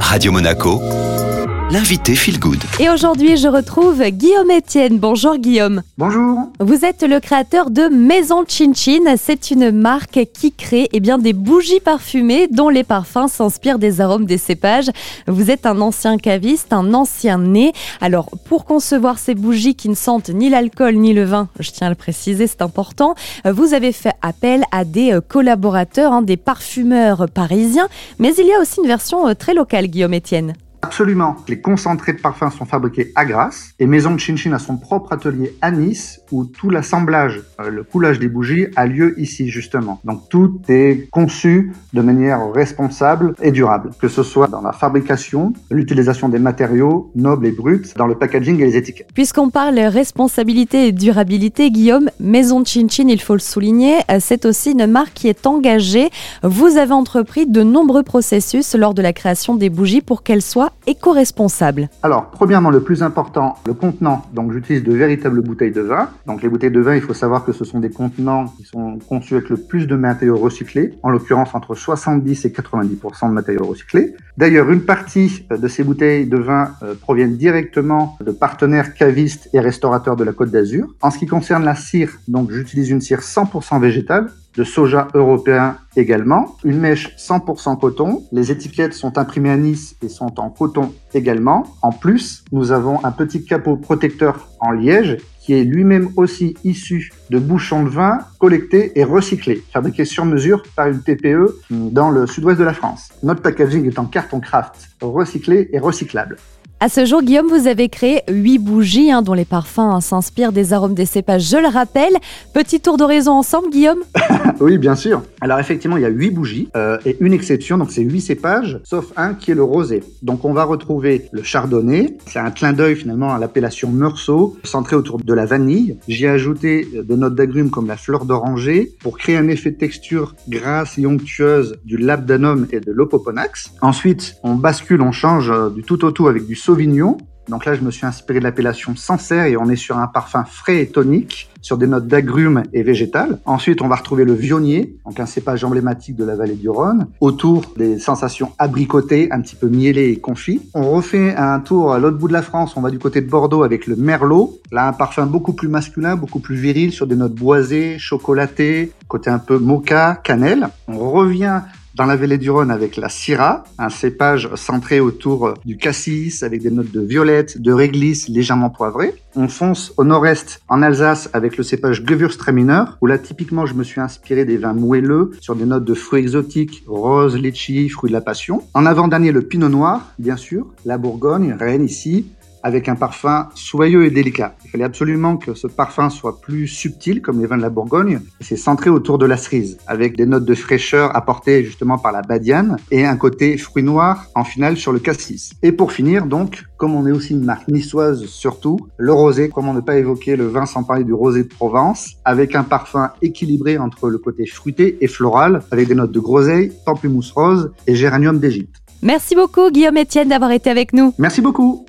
Radio Monaco, l'invité Feel Good. Et aujourd'hui, je retrouve Guillaume Etienne. Bonjour Guillaume. Bonjour. Vous êtes le créateur de Maison Chin Chin. C'est une marque qui crée eh bien, des bougies parfumées dont les parfums s'inspirent des arômes des cépages. Vous êtes un ancien caviste, un ancien nez. Alors, pour concevoir ces bougies qui ne sentent ni l'alcool ni le vin, je tiens à le préciser, c'est important, vous avez fait appel à des collaborateurs, hein, des parfumeurs parisiens. Mais il y a aussi une version euh, très locale, Guillaume Etienne. Absolument. Les concentrés de parfums sont fabriqués à Grasse et Maison de Chin Chin a son propre atelier à Nice où tout l'assemblage, euh, le coulage des bougies a lieu ici justement. Donc tout est conçu de manière responsable et durable, que ce soit dans la fabrication, l'utilisation des matériaux nobles et bruts, dans le packaging et les étiquettes. Puisqu'on parle responsabilité et durabilité, Guillaume, Maison de Chin Chin, il faut le souligner, euh, c'est aussi une marque qui est engagée. Vous avez entrepris de nombreux processus lors de la création des bougies pour qu'elles soient éco-responsable Alors, premièrement, le plus important, le contenant. Donc, j'utilise de véritables bouteilles de vin. Donc, les bouteilles de vin, il faut savoir que ce sont des contenants qui sont conçus avec le plus de matériaux recyclés, en l'occurrence entre 70 et 90% de matériaux recyclés. D'ailleurs, une partie euh, de ces bouteilles de vin euh, proviennent directement de partenaires cavistes et restaurateurs de la Côte d'Azur. En ce qui concerne la cire, donc j'utilise une cire 100% végétale, de soja européen également, une mèche 100% coton. Les étiquettes sont imprimées à Nice et sont en coton également. En plus, nous avons un petit capot protecteur en liège qui est lui-même aussi issu de bouchons de vin collectés et recyclés, fabriqués sur mesure par une TPE dans le sud-ouest de la France. Notre packaging est en carton craft, recyclé et recyclable. À ce jour, Guillaume, vous avez créé huit bougies hein, dont les parfums hein, s'inspirent des arômes des cépages, je le rappelle. Petit tour d'horizon ensemble, Guillaume Oui, bien sûr. Alors effectivement, il y a huit bougies euh, et une exception, donc c'est huit cépages, sauf un qui est le rosé. Donc on va retrouver le chardonnay, c'est un clin d'œil finalement à l'appellation Meursault, centré autour de la vanille. J'y ai ajouté des notes d'agrumes comme la fleur d'oranger pour créer un effet de texture grasse et onctueuse du labdanum et de l'opoponax. Ensuite, on bascule, on change euh, du tout au tout avec du Sauvignon. Donc là, je me suis inspiré de l'appellation Sancerre et on est sur un parfum frais et tonique, sur des notes d'agrumes et végétales. Ensuite, on va retrouver le vionnier, donc un cépage emblématique de la vallée du Rhône, autour des sensations abricotées, un petit peu mielées et confit. On refait un tour à l'autre bout de la France, on va du côté de Bordeaux avec le merlot. Là, un parfum beaucoup plus masculin, beaucoup plus viril, sur des notes boisées, chocolatées, côté un peu mocha, cannelle. On revient dans la vallée du Rhône avec la Syrah, un cépage centré autour du cassis avec des notes de violette, de réglisse légèrement poivrée. On fonce au nord-est en Alsace avec le cépage Gewürztraminer, où là typiquement je me suis inspiré des vins moelleux sur des notes de fruits exotiques, rose, litchi, fruits de la passion. En avant-dernier le Pinot Noir, bien sûr, la Bourgogne, Rennes ici, avec un parfum soyeux et délicat. Il fallait absolument que ce parfum soit plus subtil, comme les vins de la Bourgogne, c'est centré autour de la cerise, avec des notes de fraîcheur apportées justement par la badiane, et un côté fruit noir en finale sur le cassis. Et pour finir, donc, comme on est aussi une marque niçoise surtout, le rosé, comment ne pas évoquer le vin sans parler du rosé de Provence, avec un parfum équilibré entre le côté fruité et floral, avec des notes de groseille, pamplemousse rose et géranium d'Égypte. Merci beaucoup Guillaume Etienne d'avoir été avec nous. Merci beaucoup.